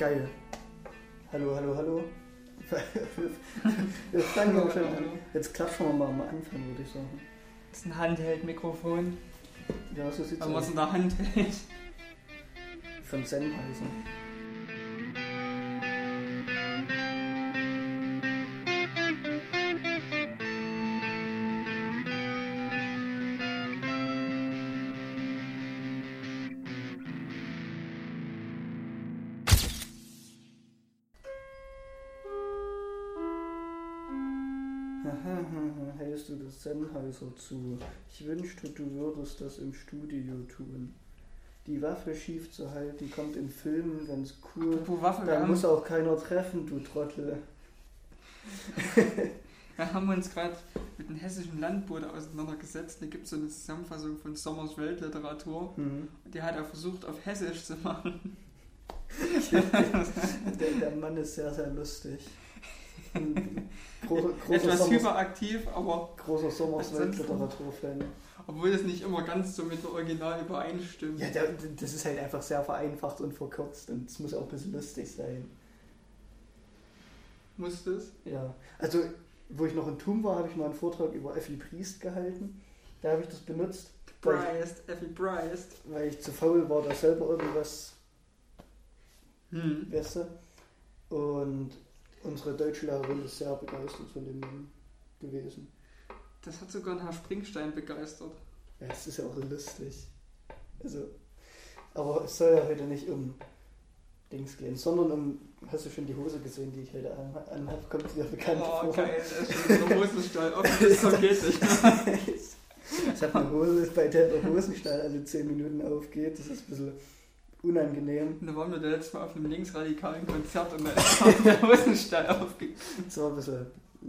Geil. Hallo, hallo, hallo. Wir fangen ja schon an. Jetzt klatschen wir mal am Anfang, würde ich sagen. Das ist ein Handheld-Mikrofon, Ja, so sieht's wenn man es aus. in der Hand hält. Von Sennheiser. Sennheiser zu? Ich wünschte, du würdest das im Studio tun. Die Waffe schief zu halten kommt in Filmen ganz cool. Apropos Waffe, Da muss auch keiner treffen, du Trottel. wir haben uns gerade mit dem hessischen Landbote auseinandergesetzt. Da gibt es so eine Zusammenfassung von Sommers Weltliteratur. Mhm. Und die hat er versucht auf Hessisch zu machen. Der, der Mann ist sehr, sehr lustig. Großer Etwas Sommers, hyperaktiv, aber großer Sommers Ansonsten- Weltliteratur-Fan. obwohl es nicht immer ganz so mit dem Original übereinstimmt. Ja, der, das ist halt einfach sehr vereinfacht und verkürzt und es muss auch ein bisschen lustig sein. Muss das? Ja, also wo ich noch in Thum war, habe ich mal einen Vortrag über Effi Priest gehalten. Da habe ich das benutzt, Briced, Effie ich, weil ich zu faul war, da selber irgendwas, Hm. weißt du. Und unsere Deutschlehrerin ist sehr begeistert von dem Mann gewesen. Das hat sogar ein Herr Springstein begeistert. Ja, es ist ja auch lustig. Also, aber es soll ja heute nicht um Dings gehen, sondern um, hast du schon die Hose gesehen, die ich heute an- anhabe, kommt dir bekannt Oh, vor. geil, da ist schon der Hosenstall offen, das so geht nicht. Ich habe eine Hose, bei der der Hosenstall alle 10 Minuten aufgeht. Das ist ein bisschen unangenehm. Da waren wir da letztes Mal auf einem linksradikalen Konzert und da ist der Hosenstall aufgegangen. War ein bisschen,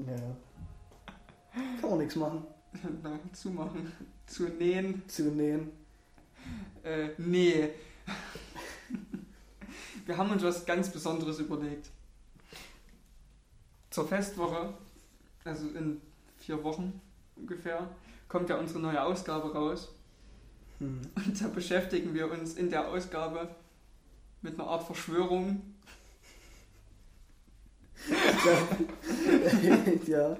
ja. Kann man nichts machen. Na, zumachen, zu nähen, Zu nähen. äh, nee. Wir haben uns was ganz Besonderes überlegt. Zur Festwoche, also in vier Wochen ungefähr, kommt ja unsere neue Ausgabe raus. Hm. Und da beschäftigen wir uns in der Ausgabe mit einer Art Verschwörung. ja.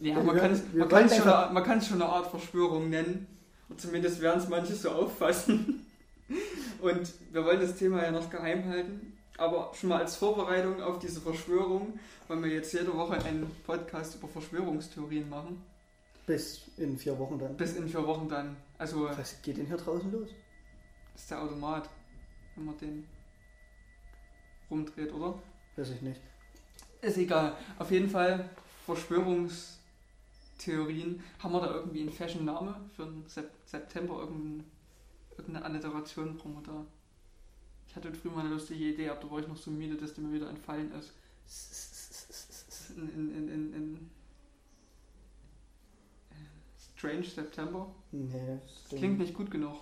Ja, man kann es man schon, eine- man schon eine Art Verschwörung nennen. Und zumindest werden es manche so auffassen. Und wir wollen das Thema ja noch geheim halten. Aber schon mal als Vorbereitung auf diese Verschwörung wollen wir jetzt jede Woche einen Podcast über Verschwörungstheorien machen. Bis in vier Wochen dann. Bis in vier Wochen dann. Also Was geht denn hier draußen los? das ist der Automat, wenn man den rumdreht, oder? Weiß ich nicht. Ist egal. Auf jeden Fall Verschwörungstheorien. Haben wir da irgendwie einen fashion Name für den Sep September? Irgendein, irgendeine Alliteration brauchen wir da? Ich hatte früher mal eine lustige Idee, aber da war ich noch so müde, dass die mir wieder entfallen ist. In, in, in, in, äh, Strange September. Nee, Das klingt nicht gut genug.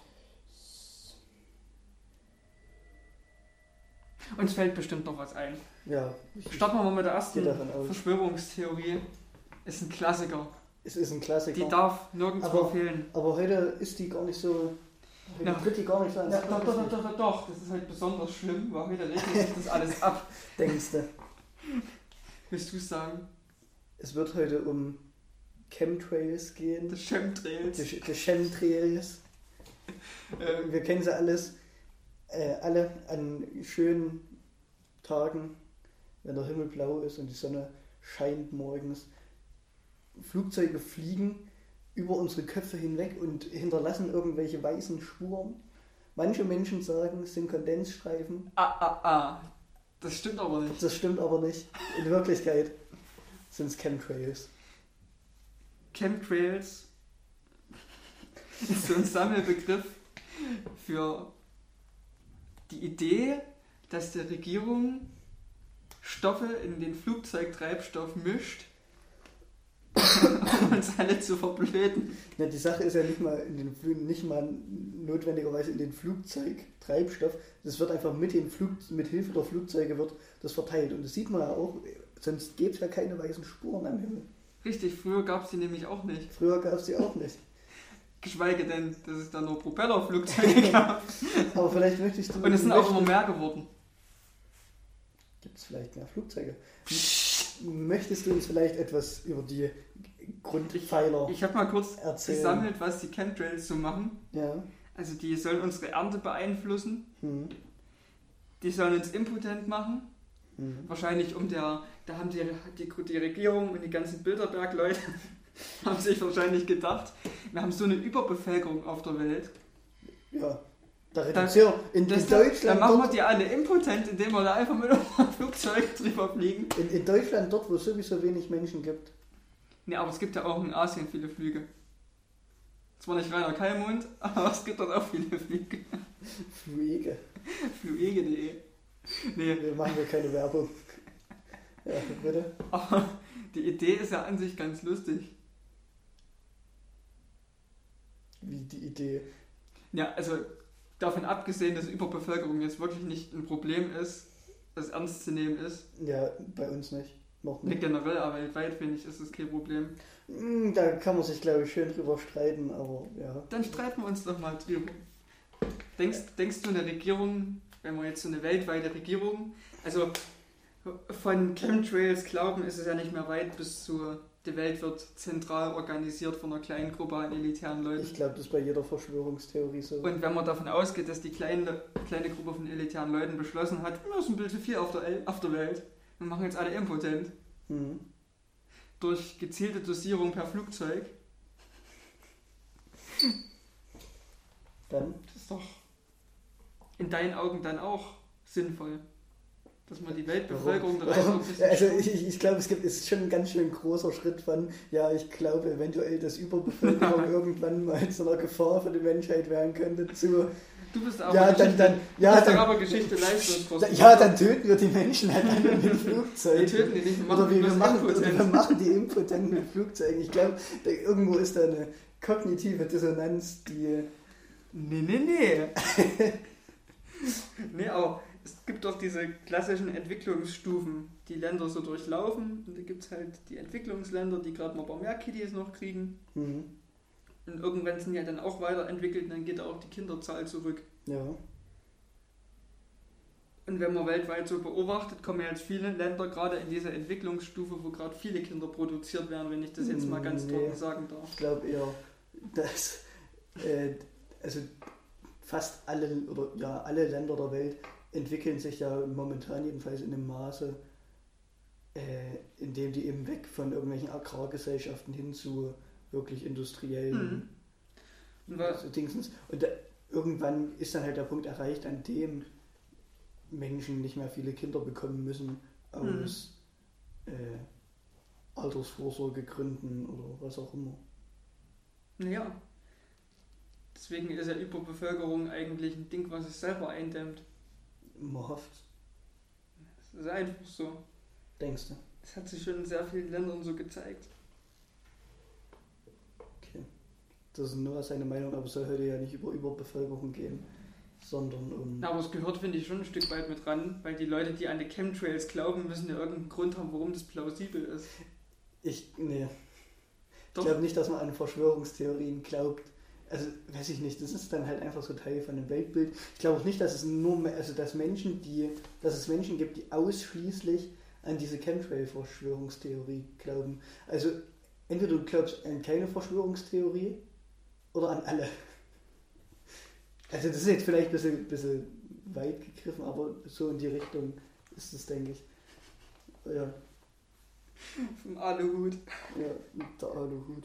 Uns fällt bestimmt noch was ein. Ja, Starten wir mal mit der ersten. Verschwörungstheorie. Ist ein Klassiker. Es ist ein Klassiker. Die darf nirgendwo Aber- fehlen. Aber heute ist die gar nicht so. Heute Ja. tritt die gar nicht so ans Ja, doch, doch, doch, doch, doch. Das ist halt besonders schlimm, weil heute regnet sich das alles ab. Denkst du? Willst du sagen? Es wird heute um Chemtrails gehen. Das Chemtrails. Die, die Chemtrails. Wir kennen sie alles. Äh, alle an schönen Tagen, wenn der Himmel blau ist und die Sonne scheint morgens. Flugzeuge fliegen über unsere Köpfe hinweg und hinterlassen irgendwelche weißen Spuren. Manche Menschen sagen, es sind Kondensstreifen. ah, ah, ah. Das stimmt aber nicht. Das stimmt aber nicht. In Wirklichkeit sind es Chemtrails. Chemtrails ist so ein Sammelbegriff für die Idee, dass die Regierung Stoffe in den Flugzeugtreibstoff mischt, um uns alle zu verblöden. Ja, die Sache ist ja nicht mal, in den, nicht mal notwendigerweise in den Flugzeugtreibstoff. Das wird einfach mit, den Flug, mit Hilfe der Flugzeuge wird das verteilt. Und das sieht man ja auch, sonst gäbe es ja keine weißen Spuren am Himmel. Richtig, früher gab es die nämlich auch nicht. Früher gab es die auch nicht. Geschweige denn, dass es da nur Propellerflugzeuge gab. Aber vielleicht möchtest du. Und es sind auch immer mehr geworden. gibt es vielleicht mehr Flugzeuge. Möchtest du uns vielleicht etwas über die Grundpfeiler Ich habe mal kurz erzählen? gesammelt, was die Chemtrails so machen. Ja. Also die sollen unsere Ernte beeinflussen, Hm. die sollen uns impotent machen. Hm. Wahrscheinlich um der, da haben die, die, die Regierung und die ganzen Bilderberg-Leute haben sich wahrscheinlich gedacht, wir haben so eine Überbevölkerung auf der Welt. Ja. Da reduzieren in, in Deutschland dann machen wir die alle impotent, indem wir da einfach mit unserem Flugzeug drüber fliegen. in, in Deutschland dort, wo es sowieso wenig Menschen gibt. Ne, aber es gibt ja auch in Asien viele Flüge. Zwar nicht reiner Keilmond, aber es gibt dort auch viele Flüge. Flüge. Flüge.de. Nee, Wir machen hier keine Werbung. Ja, bitte. aber die Idee ist ja an sich ganz lustig. Wie die Idee. Ja, also davon abgesehen, dass Überbevölkerung jetzt wirklich nicht ein Problem ist, das ernst zu nehmen ist. Ja, bei uns nicht. Noch nicht. generell, aber weltweit finde ich, ist das kein Problem. Hm, Da kann man sich, glaube ich, schön drüber streiten, aber ja. Dann streiten wir uns doch mal drüber. Denkst, denkst du, eine Regierung, wenn wir jetzt so eine weltweite Regierung, also von Chemtrails glauben, ist es ja nicht mehr weit bis zu, die Welt wird zentral organisiert von einer kleinen Gruppe an elitären Leuten. Ich glaube, das ist bei jeder Verschwörungstheorie so. Und wenn man davon ausgeht, dass die kleine, kleine Gruppe von elitären Leuten beschlossen hat, wir ist ein bisschen viel auf der, auf der Welt, wir machen jetzt alle impotent, Hm. durch gezielte Dosierung per Flugzeug, Dann? das ist doch in deinen Augen dann auch sinnvoll, dass man die Weltbevölkerung da einfach ein bisschen... Also ich, ich glaube, es gibt, ist schon ein ganz schön großer Schritt von, ja, ich glaube eventuell, dass Überbevölkerung irgendwann mal zu einer Gefahr für die Menschheit werden könnte, zu, du bist aber, ja, dann, Geschichte, dann, du ja, dann, aber Geschichte leistungslos. ja, dann töten wir die Menschen halt alle mit dem Wir töten die nicht, wir Oder machen wie die wir bloß machen, oder wir machen die impotent mit Flugzeugen. Ich glaube, da, irgendwo ist da eine kognitive Dissonanz, die. Nee, nee, nee. nee, aber es gibt doch diese klassischen Entwicklungsstufen, die Länder so durchlaufen. Und da gibt es halt die Entwicklungsländer, die gerade mal ein paar mehr Kiddies noch kriegen. Hm, Und irgendwann sind halt dann auch weiterentwickelt und dann geht auch die Kinderzahl zurück. ja. Und wenn man weltweit so beobachtet, kommen ja jetzt viele Länder gerade in diese Entwicklungsstufe, wo gerade viele Kinder produziert werden, wenn ich das jetzt mal ganz Nee. trocken sagen darf. Ich glaube eher, dass äh, also fast alle oder ja alle Länder der Welt entwickeln sich ja momentan jedenfalls in einem Maße, äh, in dem die eben weg von irgendwelchen Agrargesellschaften hin zu wirklich industriellen Mhm. Und wa- so Dingsens. Und da, irgendwann ist dann halt der Punkt erreicht, an dem Menschen nicht mehr viele Kinder bekommen müssen aus äh, Altersvorsorgegründen oder was auch immer. Ja. Deswegen ist ja Überbevölkerung eigentlich ein Ding, was es selber eindämmt. Man hofft, Das ist einfach so. denkst du. Das hat sich schon in sehr vielen Ländern so gezeigt. Okay. Das ist nur seine Meinung, aber es soll heute ja nicht über Überbevölkerung gehen, sondern um. Aber es gehört, finde ich, schon ein Stück weit mit ran, weil die Leute, die an die Chemtrails glauben, müssen ja irgendeinen Grund haben, warum das plausibel ist. Ich, nee. Ich Doch. glaube nicht, dass man an Verschwörungstheorien glaubt. Also, weiß ich nicht, das ist dann halt einfach so Teil von dem Weltbild. Ich glaube auch nicht, dass es nur, also dass Menschen, die, dass es Menschen gibt, die ausschließlich an diese Chemtrail-Verschwörungstheorie glauben. Also, entweder du glaubst an keine Verschwörungstheorie oder an alle. Also, das ist jetzt vielleicht ein bisschen, bisschen weit gegriffen, aber so in die Richtung ist es, denke ich. Ja, Vom Aluhut. ja, der Aluhut.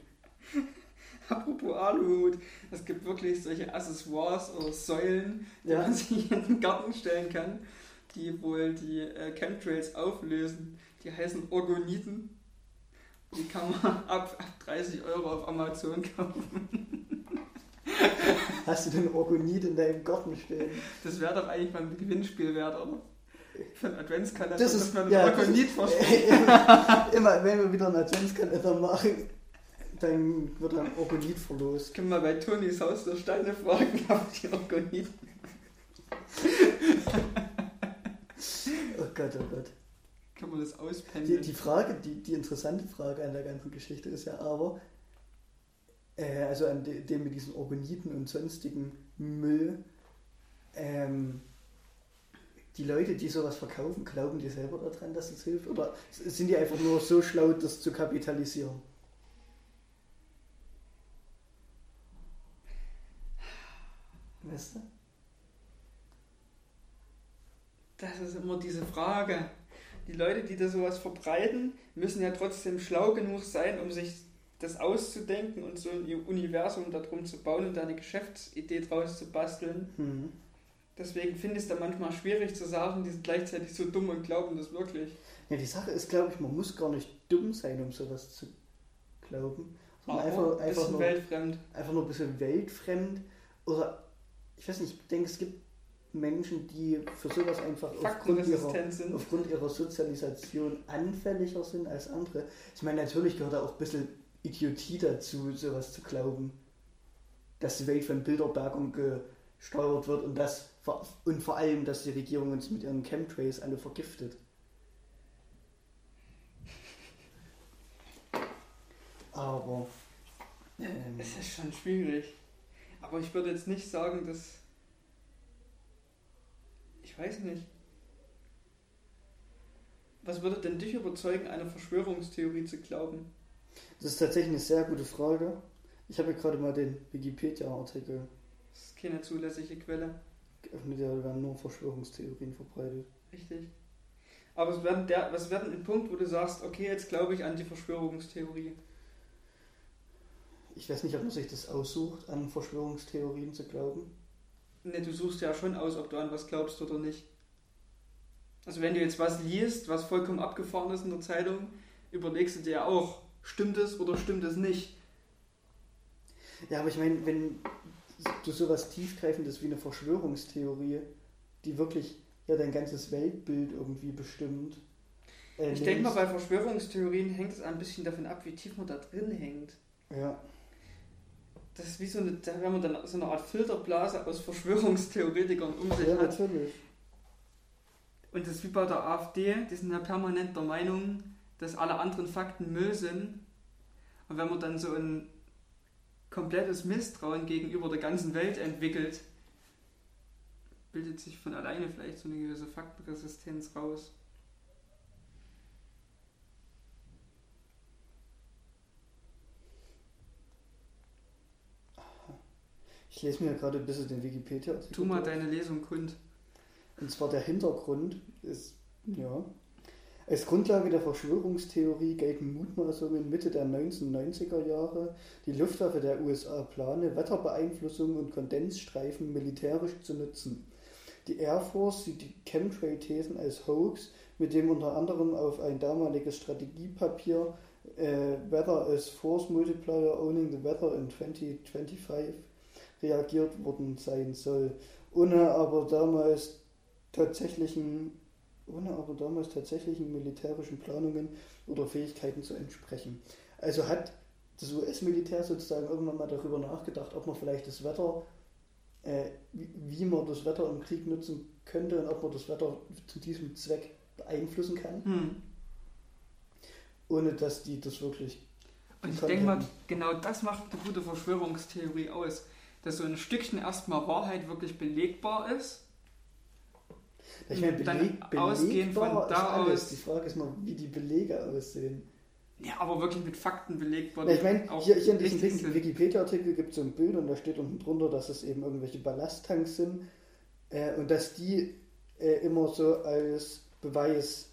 Apropos Aluhut, es gibt wirklich solche Accessoires oder Säulen, die Ja. man sich in den Garten stellen kann, die wohl die äh, Chemtrails auflösen. Die heißen Orgoniten. Die kann man ab, ab 30 Euro auf Amazon kaufen. Hast du den Orgonit in deinem Garten stehen? Das wäre doch eigentlich mal ein Gewinnspiel wert, oder? Für einen Adventskalender, Das ist, man einen ja, Orgonit immer, immer, wenn wir wieder einen Adventskalender machen, dann wird ein Orgonit verlost. Können wir bei Tonis Haus der Steine fragen, ob die Orgoniten. Oh Gott, oh Gott. Kann man das Die, auspendeln? die Frage, die, die interessante Frage an der ganzen Geschichte ist ja aber, äh, also an de, dem mit diesen Orgoniten und sonstigen Müll, ähm, die Leute, die sowas verkaufen, glauben die selber daran, dass es hilft? Oder sind die einfach nur so schlau, das zu kapitalisieren? Weißt du? Das ist immer diese Frage. Die Leute, die da sowas verbreiten, müssen ja trotzdem schlau genug sein, um sich das auszudenken und so ein Universum darum zu bauen und da eine Geschäftsidee draus zu basteln. Mhm. Deswegen finde ich es da manchmal schwierig zu sagen, die sind gleichzeitig so dumm und glauben das wirklich. Ja, die Sache ist, glaube ich, man muss gar nicht dumm sein, um sowas zu glauben. Aber Sondern einfach, ein bisschen einfach, nur, weltfremd. einfach nur ein bisschen weltfremd. Oder, ich weiß nicht, ich denke, es gibt Menschen, die für sowas einfach aufgrund ihrer, sind. aufgrund ihrer Sozialisation anfälliger sind als andere. Ich meine, natürlich gehört da auch ein bisschen Idiotie dazu, sowas zu glauben. Dass die Welt von Bilderbergern gesteuert wird und das vor- und vor allem, dass die Regierung uns mit ihren Chemtrails alle vergiftet. Aber ähm, Es ist schon schwierig. Aber ich würde jetzt nicht sagen, dass. Ich weiß nicht. Was würde denn dich überzeugen, einer Verschwörungstheorie zu glauben? das ist tatsächlich eine sehr gute Frage. Ich habe hier gerade mal den Wikipedia-Artikel Das ist keine zulässige Quelle. geöffnet, da werden nur Verschwörungstheorien verbreitet. Richtig. Aber es werden der, was wäre denn ein Punkt, wo du sagst, okay, jetzt glaube ich an die Verschwörungstheorie? Ich weiß nicht, ob man sich das aussucht, an Verschwörungstheorien zu glauben. Ne, du suchst ja schon aus, ob du an was glaubst oder nicht. Also wenn du jetzt was liest, was vollkommen abgefahren ist in der Zeitung, überlegst du dir ja auch, stimmt es oder stimmt es nicht? Ja, aber ich meine, wenn du sowas tiefgreifendes wie eine Verschwörungstheorie, die wirklich ja dein ganzes Weltbild irgendwie bestimmt. äh, Ich denke mal, bei Verschwörungstheorien hängt es ein bisschen davon ab, wie tief man da drin hängt. Ja, Das ist wie so eine, da wenn man dann so eine Art Filterblase aus Verschwörungstheoretikern um sich ja hat. natürlich. Und das ist wie bei der AfD, die sind ja permanent der Meinung, dass alle anderen Fakten Müll sind. Und wenn man dann so ein komplettes Misstrauen gegenüber der ganzen Welt entwickelt, bildet sich von alleine vielleicht so eine gewisse Faktenresistenz raus. Ich lese mir gerade ein bisschen den Wikipedia-Artikel. Tu mal deine Lesung kund. Und zwar der Hintergrund ist, ja, als Grundlage der Verschwörungstheorie gelten Mutmaßungen Mitte der 1990er Jahre, die Luftwaffe der USA plane, Wetterbeeinflussung und Kondensstreifen militärisch zu nutzen. Die Air Force sieht die Chemtrail-Thesen als Hoax, mit dem unter anderem auf ein damaliges Strategiepapier äh, Weather as Force Multiplier Owning the Weather in 2025 reagiert worden sein soll, ohne aber damals tatsächlichen, ohne aber damals tatsächlichen militärischen Planungen oder Fähigkeiten zu entsprechen. Also hat das US-Militär sozusagen irgendwann mal darüber nachgedacht, ob man vielleicht das Wetter, äh, wie, wie man das Wetter im Krieg nutzen könnte und ob man das Wetter zu diesem Zweck beeinflussen kann, Hm. ohne dass die das wirklich. Und ich denke mal, genau das macht eine gute Verschwörungstheorie aus. Dass so ein Stückchen erstmal Wahrheit wirklich belegbar ist. Ich meine, Dann beleg, ausgehend von da aus- Die Frage ist mal, wie die Belege aussehen. Ja, aber wirklich mit Fakten belegbar. Ja, ich meine, hier, hier in diesem. Wikipedia-Artikel gibt es so ein Bild und da steht unten drunter, dass es eben irgendwelche Ballasttanks sind äh, und dass die äh, immer so als Beweis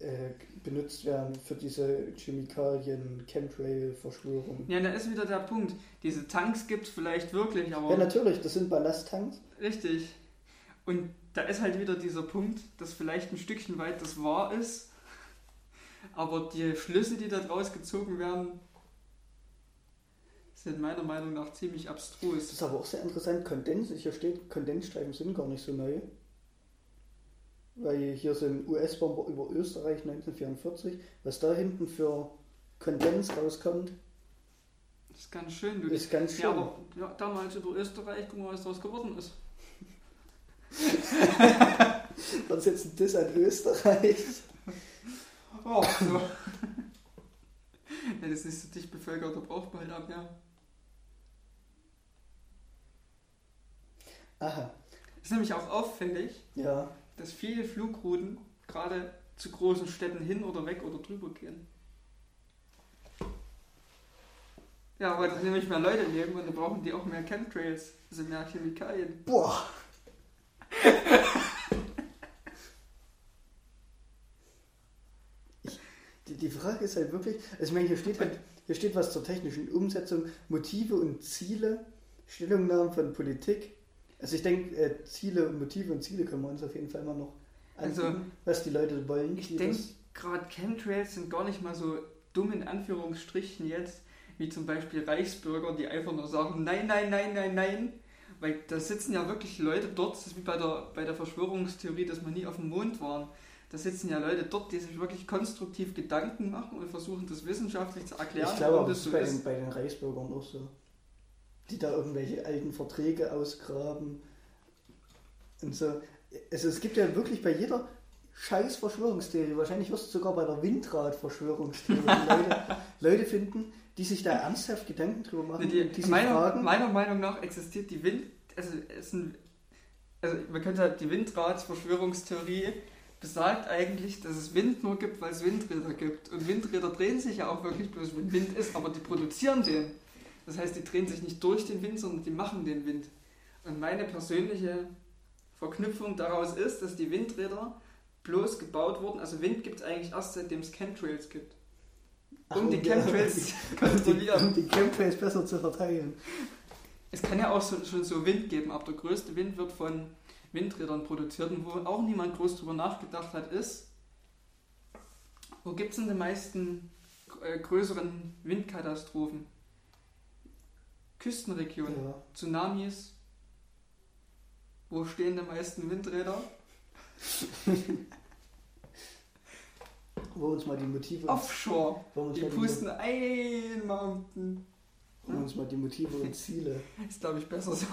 äh, benutzt werden für diese Chemikalien, Chemtrail-Verschwörung. Ja, da ist wieder der Punkt. Diese Tanks gibt es vielleicht wirklich, aber Ja, natürlich, das sind Ballasttanks. richtig. Und da ist halt wieder dieser Punkt, dass vielleicht ein Stückchen weit das wahr ist, aber die Schlüsse, die da draus gezogen werden, sind meiner Meinung nach ziemlich Das abstrus. ist aber auch sehr interessant. Kondens, hier steht, Kondensstreifen sind gar nicht so neu. Weil hier sind US-Bomber über Österreich 1944. Was da hinten für Kondens rauskommt, Das ist ganz schön. Du. ist ganz schön. Ja, aber ja, damals über Österreich, guck mal, was daraus geworden ist. Was ist jetzt ein Diss an Österreich? Oh, so. ja, das ist so dicht bevölkert, da braucht man halt ab, ja. Aha, Ist nämlich auch auffällig, ja. Dass viele Flugrouten gerade zu großen Städten hin oder weg oder drüber gehen. Ja, weil da nämlich mehr Leute leben und dann brauchen die auch mehr Chemtrails, also mehr Chemikalien. Boah. die, die Frage ist halt wirklich, also ich meine, hier steht halt, hier steht was zur technischen Umsetzung, Motive und Ziele, Stellungnahmen von Politik. Also ich denke, äh, Ziele und Motive und Ziele können wir uns auf jeden Fall immer noch Also, angucken, was die Leute wollen. Ich denke, gerade Chemtrails sind gar nicht mal so dumm in Anführungsstrichen jetzt, wie zum Beispiel Reichsbürger, die einfach nur sagen, nein, nein, nein, nein, nein. Weil da sitzen ja wirklich Leute dort, das ist wie bei der, bei der Verschwörungstheorie, dass wir nie auf dem Mond waren. Da sitzen ja Leute dort, die sich wirklich konstruktiv Gedanken machen und versuchen, das wissenschaftlich zu erklären, ich glaube, das das ist bei, den, bei den Reichsbürgern auch so. Die da irgendwelche alten Verträge ausgraben und so. Also es gibt ja wirklich bei jeder scheiß Verschwörungstheorie, wahrscheinlich wirst du sogar bei der Windrad-Verschwörungstheorie Leute, Leute finden, die sich da ernsthaft Gedanken drüber machen, die die, meiner, fragen, meiner Meinung nach existiert die Wind, also, es sind, also man könnte halt die Windradsverschwörungstheorie besagt eigentlich, dass es Wind nur gibt, weil es Windräder gibt. Und Windräder drehen sich ja auch wirklich bloß, wenn Wind ist, aber die produzieren den. Das heißt, die drehen sich nicht durch den Wind, sondern die machen den Wind. Und meine persönliche Verknüpfung daraus ist, dass die Windräder bloß gebaut wurden. Also Wind gibt es eigentlich erst seitdem es Chemtrails gibt. Um Ach, die Chemtrails zu die, kontrollieren. um die Chemtrails besser zu verteilen. Es kann ja auch so, schon so Wind geben, aber der größte Wind wird von Windrädern produziert und wo auch niemand groß drüber nachgedacht hat, ist, wo gibt es denn die meisten äh, größeren Windkatastrophen? Küstenregionen, Ja. Tsunamis. Wo stehen die meisten Windräder? Wo uns mal die Motive Offshore. uns Die pusten ein Mountain. wo uns mal die Motive und Ziele Ist, glaube ich, besser so.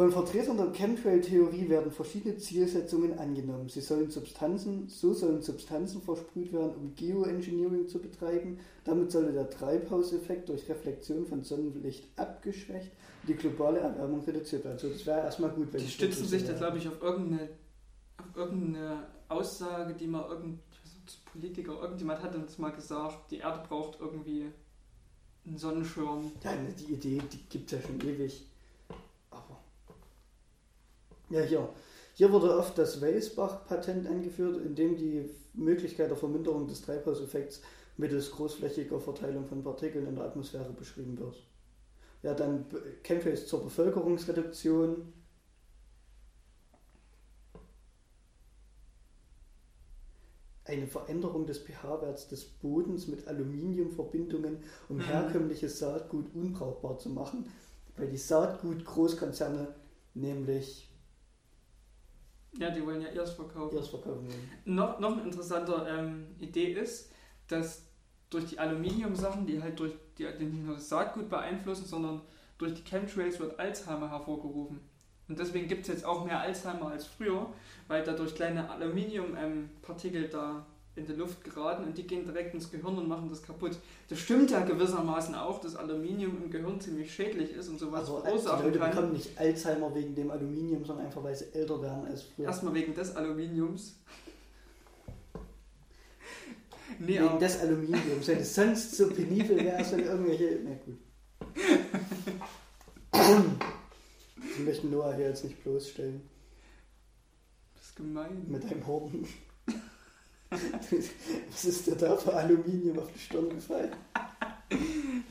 Von Vertretern der Chemtrail-Theorie werden verschiedene Zielsetzungen angenommen. Sie sollen Substanzen, so sollen Substanzen versprüht werden, um Geoengineering zu betreiben. Damit solle der Treibhauseffekt durch Reflexion von Sonnenlicht abgeschwächt und die globale Erwärmung reduziert werden. Also das wäre erstmal gut, wenn Die stützen sich da, glaube ich, auf irgendeine, auf irgendeine Aussage, die mal irgendein Politiker, irgendjemand hat uns mal gesagt, die Erde braucht irgendwie einen Sonnenschirm. Ja, die Idee, die gibt es ja schon ewig. Ja, hier. Hier wurde oft das Weisbach-Patent angeführt, in dem die Möglichkeit der Verminderung des Treibhauseffekts mittels großflächiger Verteilung von Partikeln in der Atmosphäre beschrieben wird. Ja, dann Chemtrails zur Bevölkerungsreduktion. Eine Veränderung des pH-Werts des Bodens mit Aluminiumverbindungen, um Mhm. herkömmliches Saatgut unbrauchbar zu machen, weil die Saatgut-Großkonzerne nämlich Ja, die wollen ja erst verkaufen. ihres verkaufen wollen. Noch, noch eine interessante ähm, Idee ist, dass durch die Aluminium-Sachen, die halt durch die, die nicht nur das Saatgut beeinflussen, sondern durch die Chemtrails wird Alzheimer hervorgerufen. Und deswegen gibt es jetzt auch mehr Alzheimer als früher, weil dadurch kleine Aluminiumpartikel da in die Luft geraten und die gehen direkt ins Gehirn und machen das kaputt. Das stimmt ja gewissermaßen auch, dass Aluminium im Gehirn ziemlich schädlich ist und sowas Also die verursachen Leute kann. bekommen nicht Alzheimer wegen dem Aluminium, sondern einfach weil sie älter werden als früher. Erstmal wegen des Aluminiums. nee, wegen des Aluminiums. Wenn es sonst so penibel wäre, wenn irgendwelche. Na gut. Sie möchten Noah hier jetzt nicht bloßstellen das ist gemein. mit einem Horn. Was ist dir da für Aluminium auf die Stirn gefallen?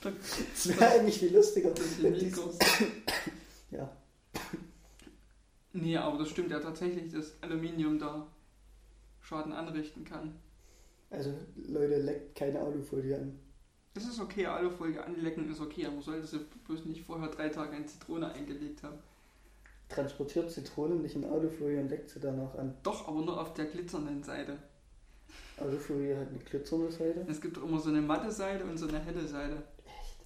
Das wäre eigentlich viel lustiger. wenn die- Nikos. Ja, Nee, aber das stimmt ja tatsächlich, dass Aluminium da Schaden anrichten kann. also Leute, leckt keine Alufolie an. Es ist okay, Alufolie anlecken ist okay, aber man sollte sie bloß nicht vorher drei Tage in Zitrone eingelegt haben. Transportiert Zitronen nicht in Alufolie und leckt sie danach an. Doch, aber nur auf der glitzernden Seite. Alufolie hat eine glitzernde Seite. Es gibt immer so eine matte Seite und so eine helle Seite. Echt?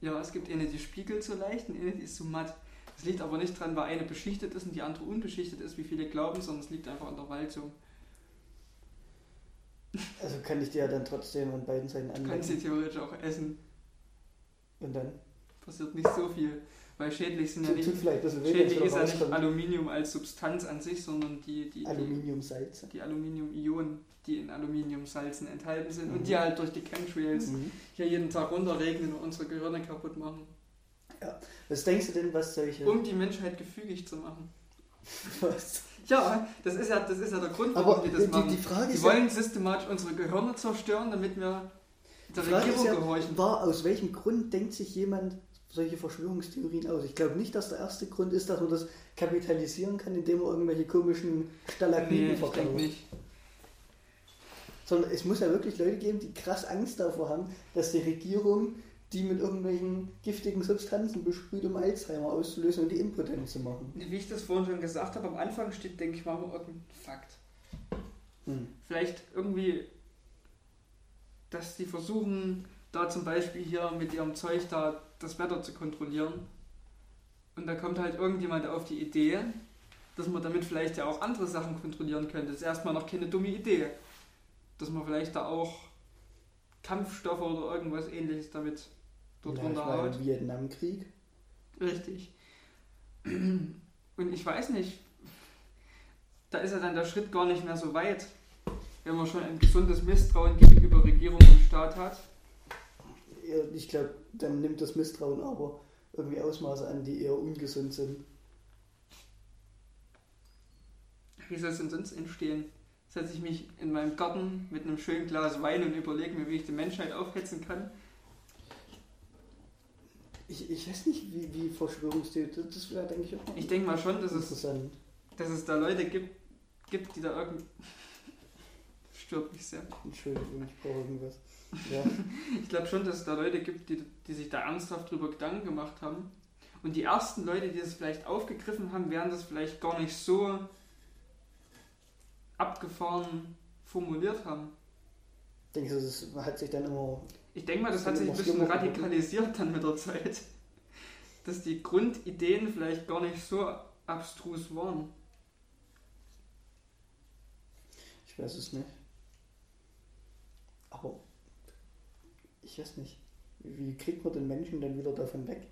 Ja, es gibt eine, die spiegelt so leicht und eine, die ist so matt. Das liegt aber nicht dran, weil eine beschichtet ist und die andere unbeschichtet ist, wie viele glauben, sondern es liegt einfach an der Walzung. Also kann ich die ja dann trotzdem an beiden Seiten Du kannst sie anlecken. theoretisch auch essen. Und dann? Passiert nicht so viel. Weil schädlich sind ja nicht, schädlich ist ja nicht. Aluminium als Substanz an sich, sondern die, die, die, Aluminiumsalze. die Aluminium-Ionen, die in Aluminiumsalzen enthalten sind und Mhm. die halt durch die Chemtrails Mhm. hier jeden Tag runterregnen und unsere Gehirne kaputt machen. Was denkst du denn, was solche... Um die Menschheit gefügig zu machen. was? Ja, das ist ja, das ist ja der Grund, warum Aber die das die, machen. die Frage Die ist wollen systematisch unsere Gehirne zerstören, damit wir ja, der die Regierung ja gehorchen. war, aus welchem Grund denkt sich jemand solche Verschwörungstheorien aus? Ich glaube nicht, dass der erste Grund ist, dass man das kapitalisieren kann, indem man irgendwelche komischen Stalagniten Nee, verkauft. nicht. Sondern es muss ja wirklich Leute geben, die krass Angst davor haben, dass die Regierung die mit irgendwelchen giftigen Substanzen besprüht, um Alzheimer auszulösen und die impotent zu machen. Wie ich das vorhin schon gesagt habe, am Anfang steht, denke ich mal, irgendein Fakt. Hm. Vielleicht irgendwie, dass die versuchen, da zum Beispiel hier mit ihrem Zeug da das Wetter zu kontrollieren. Und da kommt halt irgendjemand auf die Idee, dass man damit vielleicht ja auch andere Sachen kontrollieren könnte. Das ist erstmal noch keine dumme Idee. Dass man vielleicht da auch Kampfstoffe oder irgendwas ähnliches damit dort Ja, runterhaut. Vietnamkrieg. Richtig. Und ich weiß nicht, da ist ja dann der Schritt gar nicht mehr so weit, wenn man schon ein gesundes Misstrauen gegenüber Regierung und Staat hat. Ich glaube, dann nimmt das Misstrauen aber irgendwie Ausmaße an, die eher ungesund sind. Wie soll es denn sonst entstehen? Setze ich mich in meinem Garten mit einem schönen Glas Wein und überlege mir, wie ich die Menschheit aufhetzen kann? Ich, ich weiß nicht, wie, wie Verschwörungstheorie, das wäre, denke ich, auch Ich denke mal schon, dass es, dass es da Leute gibt, gibt die da irgendwie. Stört mich sehr. Entschuldigung, ich brauche irgendwas. Ja, Ich glaube schon, dass es da Leute gibt, die, die sich da ernsthaft drüber Gedanken gemacht haben. Und die ersten Leute, die das vielleicht aufgegriffen haben, werden das vielleicht gar nicht so abgefahren formuliert haben. denkst du, das hat sich dann immer. Ich denke mal, das hat sich ein bisschen radikalisiert dann mit der Zeit. Dass die Grundideen vielleicht gar nicht so abstrus waren. Ich weiß es nicht. Aber ich weiß nicht. Wie kriegt man den Menschen dann wieder davon weg?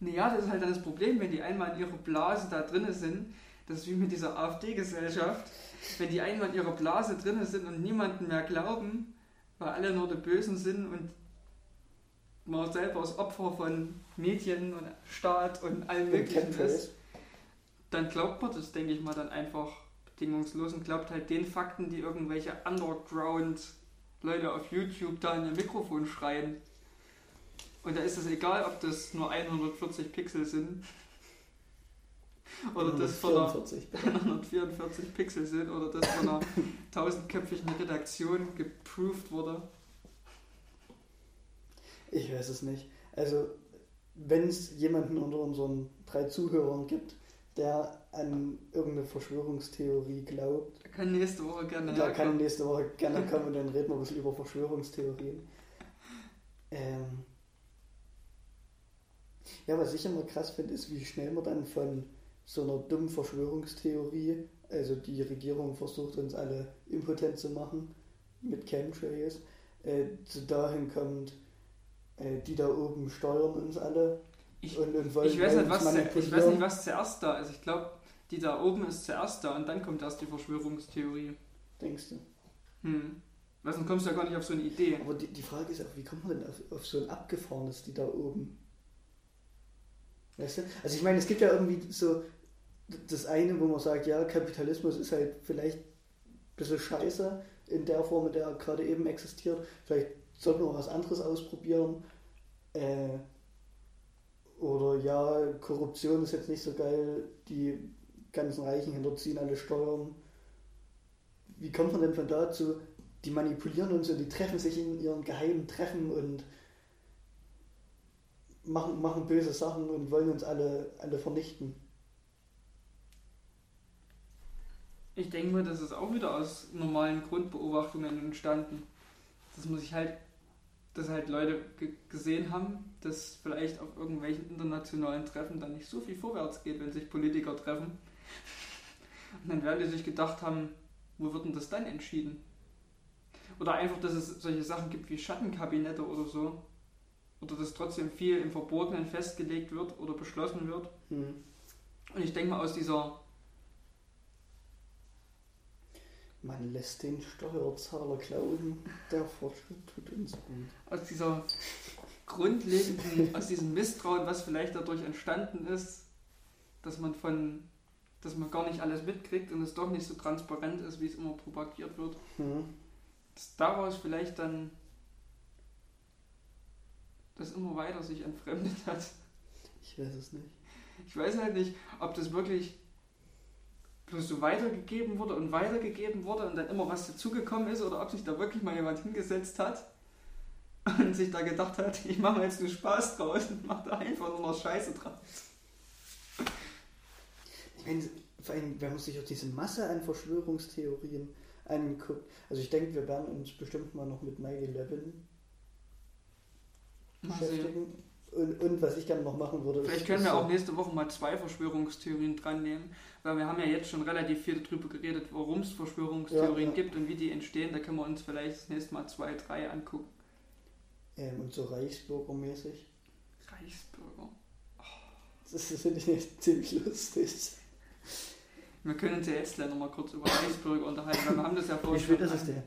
Naja, das ist halt dann das Problem, wenn die einmal in ihrer Blase da drinnen sind. Das ist wie mit dieser AfD-Gesellschaft. Wenn die einmal in ihrer Blase drinnen sind und niemanden mehr glauben, weil alle nur die Bösen sind und man selber als Opfer von Medien und Staat und allem Und Möglichen ist, dann glaubt man das, denke ich mal, dann einfach bedingungslos und glaubt halt den Fakten, die irgendwelche Underground-Leute auf YouTube da in ihr Mikrofon schreien. Und da ist es egal, ob das nur 140 Pixel sind oder das von einer 44. 144 Pixel sind oder das von einer tausendköpfigen Redaktion geproved wurde. Ich weiß es nicht. Also, wenn es jemanden unter unseren drei Zuhörern gibt, der an irgendeine Verschwörungstheorie glaubt, Kann nächste Woche gerne der kann nächste Woche gerne kommen und dann reden wir ein bisschen über Verschwörungstheorien. Ähm ja, was ich immer krass finde, ist, wie schnell man dann von so einer dummen Verschwörungstheorie, also die Regierung versucht uns alle impotent zu machen mit Chemtrails, äh, zu dahin kommt, äh, die da oben steuern uns alle Ich, und, und wollen ich, weiß nicht, was, ich weiß nicht, was zuerst da ist. Ich glaube, die da oben ist zuerst da und dann kommt erst die Verschwörungstheorie. Denkst du? Hm. Weil sonst kommst du ja gar nicht auf so eine Idee. Aber die, die Frage ist auch, wie kommt man denn auf, auf so ein abgefahrenes, die da oben? Weißt du? Also ich meine, es gibt ja irgendwie so das eine, wo man sagt, ja, Kapitalismus ist halt vielleicht ein bisschen scheiße in der Form, in der er gerade eben existiert. Vielleicht sollten wir was anderes ausprobieren. Äh, oder ja, Korruption ist jetzt nicht so geil, die ganzen Reichen hinterziehen alle Steuern. Wie kommt man denn von dazu, die manipulieren uns und die treffen sich in ihren geheimen Treffen und machen, machen böse Sachen und wollen uns alle, alle vernichten. Ich denke mal, das ist auch wieder aus normalen Grundbeobachtungen entstanden. Dass man sich halt, dass halt Leute ge gesehen haben, dass vielleicht auf irgendwelchen internationalen Treffen dann nicht so viel vorwärts geht, wenn sich Politiker treffen. Und dann werden die sich gedacht haben, wo wird denn das dann entschieden? Oder einfach, dass es solche Sachen gibt wie Schattenkabinette oder so. oder dass trotzdem viel im Verbotenen festgelegt wird oder beschlossen wird. Hm. Und ich denke mal, aus dieser, Man lässt den Steuerzahler glauben, der Fortschritt tut uns gut. aus dieser grundlegenden, aus diesem Misstrauen, was vielleicht dadurch entstanden ist, dass man von, dass man gar nicht alles mitkriegt und es doch nicht so transparent ist, wie es immer propagiert wird, Hm. dass daraus vielleicht dann das immer weiter sich entfremdet hat. Ich weiß es nicht. Ich weiß halt nicht, ob das wirklich bloß so weitergegeben wurde und weitergegeben wurde und dann immer was dazugekommen ist oder ob sich da wirklich mal jemand hingesetzt hat und sich da gedacht hat, ich mache jetzt nur Spaß draus und mache da einfach nur noch Scheiße draus. Vor allem, wenn man sich auch diese Masse an Verschwörungstheorien anguckt. Also ich denke, wir werden uns bestimmt mal noch mit 9-11 Mal sehen. beschäftigen. Und, und was ich gerne noch machen würde, Vielleicht können wir so- auch nächste Woche mal zwei Verschwörungstheorien dran nehmen, weil wir haben ja jetzt schon relativ viel darüber geredet, warum es Verschwörungstheorien Ja, ja. gibt und wie die entstehen. Da können wir uns vielleicht das nächste Mal zwei, drei angucken. ähm, und so Reichsbürgermäßig. Reichsbürger. Das finde ich ziemlich lustig. Wir können uns ja jetzt gleich nochmal kurz über Reichsbürger unterhalten, weil wir haben das ja vorhin schon, ist es denn?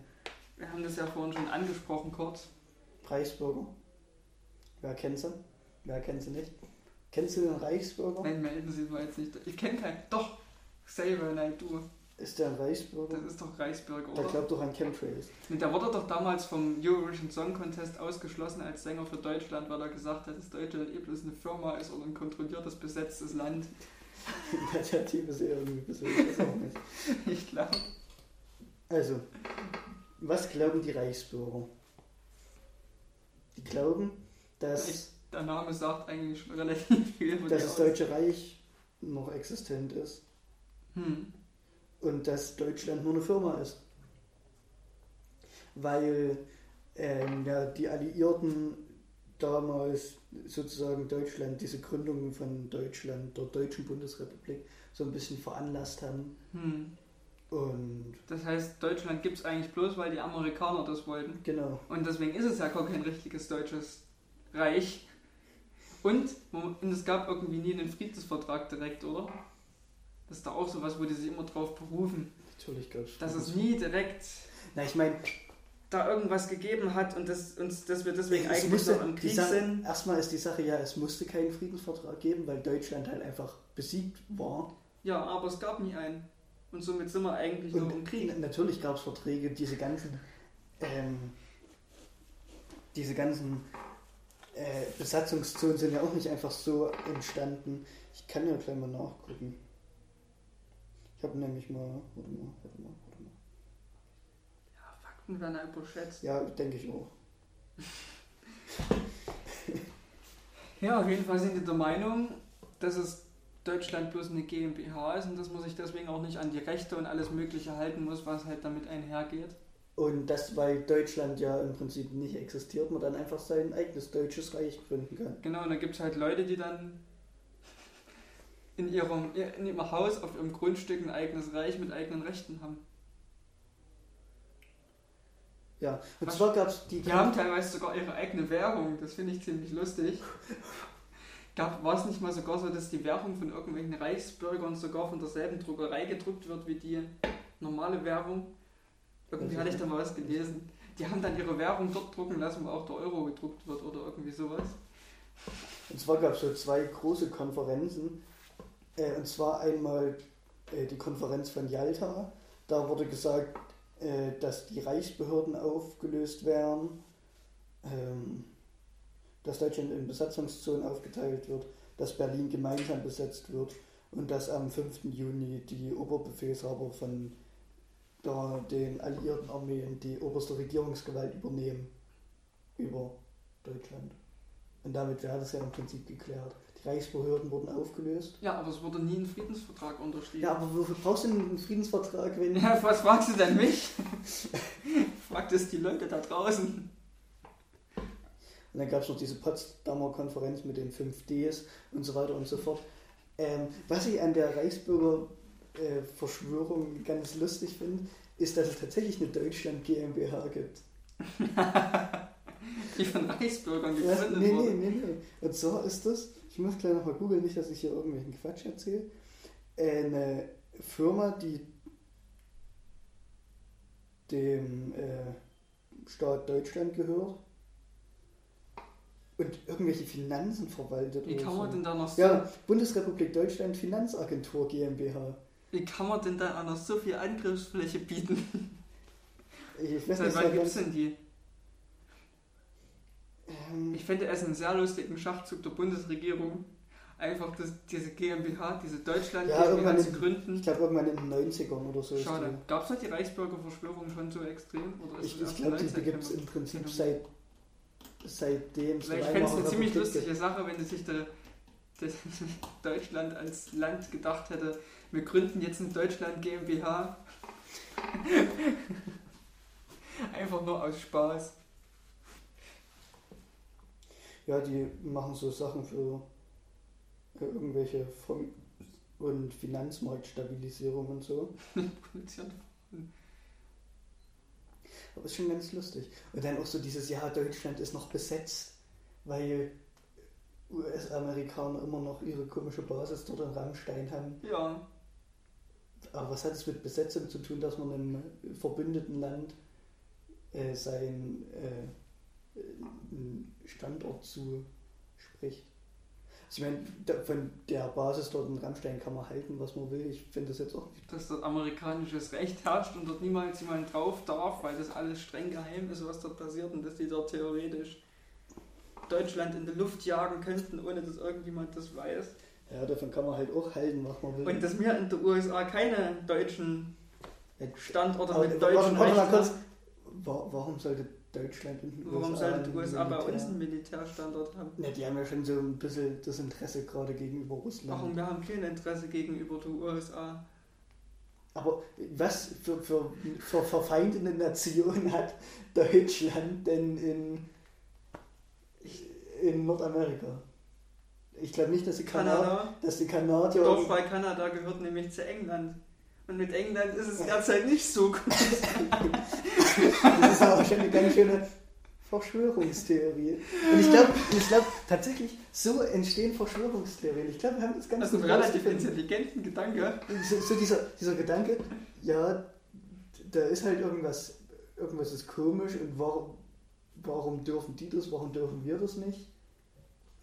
wir haben das ja vorhin schon angesprochen kurz. Reichsbürger. Wer kennt sie? Wer kennt sie nicht? Kennst du den Reichsbürger? Nein, melden Sie mal jetzt nicht. Ich kenne keinen. Doch, Xavier Naidoo. Ist der ein Reichsbürger? Das ist doch Reichsbürger, Der oder? glaubt doch an Chemtrails. Und der wurde doch damals vom Eurovision Song Contest ausgeschlossen als Sänger für Deutschland, weil er gesagt hat, dass Deutschland eh bloß eine Firma ist oder ein kontrolliertes, besetztes Land. Typ ist eher irgendwie ein bisschen, ich weiß auch nicht. Ich glaube. Also, was glauben die Reichsbürger? Die glauben, dass, Der Name sagt eigentlich schon relativ viel von dass das. Deutsche Reich noch existent ist Hm. und dass Deutschland nur eine Firma ist. Weil ähm, ja, die Alliierten damals sozusagen Deutschland, diese Gründung von Deutschland, der Deutschen Bundesrepublik, so ein bisschen veranlasst haben. Hm. Und Das heißt, Deutschland gibt es eigentlich bloß, weil die Amerikaner das wollten. genau, Und deswegen ist es ja gar kein richtiges deutsches Reich. Und, und es gab irgendwie nie einen Friedensvertrag direkt, oder? Das ist da auch sowas, wo die sich immer drauf berufen. natürlich gab es. Dass es nie direkt Na, ich meine, da irgendwas gegeben hat und das, uns, dass wir deswegen Es eigentlich musste- noch im Krieg Sa- sind. Erstmal ist die Sache ja, es musste keinen Friedensvertrag geben, weil Deutschland halt einfach besiegt war. Ja, aber es gab nie einen. Und somit sind wir eigentlich nur im Und Krieg. natürlich gab es Verträge, diese ganzen, ähm, diese ganzen äh, Besatzungszonen sind ja auch nicht einfach so entstanden. Ich kann ja gleich mal nachgucken. Ich habe nämlich mal, warte mal, warte mal, Fakten werden halt überschätzt. Ja, denke ich auch. Ja, auf jeden Fall sind die der Meinung, dass es Deutschland bloß eine GmbH ist und dass man sich deswegen auch nicht an die Rechte und alles Mögliche halten muss, was halt damit einhergeht. Und das, weil Deutschland ja im Prinzip nicht existiert, man dann einfach sein eigenes deutsches Reich gründen kann. Genau, und da gibt es halt Leute, die dann in ihrem, in ihrem Haus, auf ihrem Grundstück ein eigenes Reich mit eigenen Rechten haben. Ja, und Was- zwar gab es die. Die haben teilweise sogar ihre eigene Währung, das finde ich ziemlich lustig. War es nicht mal sogar so, dass die Währung von irgendwelchen Reichsbürgern sogar von derselben Druckerei gedruckt wird wie die normale Währung? Irgendwie hatte ich da mal was gelesen. Die haben dann ihre Währung dort drucken lassen, wo auch der Euro gedruckt wird oder irgendwie sowas. Und zwar gab es so zwei große Konferenzen. Äh, und zwar einmal äh, die Konferenz von Yalta. Da wurde gesagt, äh, dass die Reichsbehörden aufgelöst werden, ähm, dass Deutschland in Besatzungszonen aufgeteilt wird, dass Berlin gemeinsam besetzt wird und dass am 5. Juni die Oberbefehlshaber von der, den alliierten Armeen die oberste Regierungsgewalt übernehmen über Deutschland. Und damit wäre das ja im Prinzip geklärt. Reichsbehörden wurden aufgelöst. Ja, aber es wurde nie ein Friedensvertrag unterschrieben. Ja, aber wofür brauchst du denn einen Friedensvertrag, wenn. Ja, was fragst du denn mich? Fragt es die Leute da draußen. Und dann gab es noch diese Potsdamer Konferenz mit den 5Ds und so weiter und so fort. Ähm, was ich an der Reichsbürger-Verschwörung ganz lustig finde, ist, dass es tatsächlich eine Deutschland GmbH gibt. die von Reichsbürgern Ja, gegründet nee, wurde. nee, nee, nee. Und zwar ist das, ich muss gleich nochmal googeln, nicht, dass ich hier irgendwelchen Quatsch erzähle, eine Firma, die dem äh, Staat Deutschland gehört und irgendwelche Finanzen verwaltet. Wie kann man so. denn da noch so, Ja, Bundesrepublik Deutschland Finanzagentur GmbH. wie kann man denn da noch so viel Angriffsfläche bieten? Ich weiß Seit nicht, wann gibt es denn die? Ähm, Ich fände es einen sehr lustigen Schachzug der Bundesregierung, einfach das, diese GmbH, diese Deutschland Ja, GmbH zu gründen. ich glaube irgendwann in den 90ern oder so. Schade. Gab es da die Reichsbürgerverschwörung schon so extrem? Oder ist Ich, ich glaube, die 19 gibt es im? Prinzip Genau. seit seitdem Weil ich fände es eine ziemlich lustige Sache, wenn sich der, der Deutschland als Land gedacht hätte, wir gründen jetzt eine Deutschland GmbH. Einfach nur aus Spaß. Ja, die machen so Sachen für äh, irgendwelche Fonds und Finanzmarktstabilisierung und so. Aber ist schon ganz lustig. Und dann auch so dieses Jahr, Deutschland ist noch besetzt, weil US-Amerikaner immer noch ihre komische Basis dort in Rammstein haben. Ja, Aber was hat es mit Besetzung zu tun, dass man einem verbündeten Land äh, seinen äh, Standort zuspricht? Also ich meine, von der Basis dort in Rammstein kann man halten, was man will. Ich finde das jetzt auch nicht. dass dort amerikanisches Recht herrscht und dort niemals jemand drauf darf, weil das alles streng geheim ist, was dort passiert und dass die dort theoretisch Deutschland in die Luft jagen könnten, ohne dass irgendjemand das weiß. Ja, davon kann man halt auch halten, was man will. Und dass wir in den USA keine deutschen Standorte mit deutschen warte mal Recht kurz. haben. Wa- Warum sollte Deutschland in den Warum USA sollten die USA bei uns einen Militärstandort haben? Ne, die haben ja schon so ein bisschen das Interesse gerade gegenüber Russland. Warum? Wir haben kein Interesse gegenüber den USA. Aber was für, für, für verfeindete Nation hat Deutschland denn in, in Nordamerika? Ich glaube nicht, dass die, Kanadier, Kanada? dass die Kanadier. Doch, weil Kanada gehört nämlich zu England. Und mit England ist es derzeit nicht so gut. Das ist aber schon eine ganz schöne Verschwörungstheorie. Und ich glaube, ich glaube tatsächlich, so entstehen Verschwörungstheorien. Ich glaube, wir haben das ganz Das ist ein gut relativ intelligenten Gedanke. so, so dieser, dieser Gedanke, ja, da ist halt irgendwas, irgendwas ist komisch und warum, warum dürfen die das, warum dürfen wir das nicht?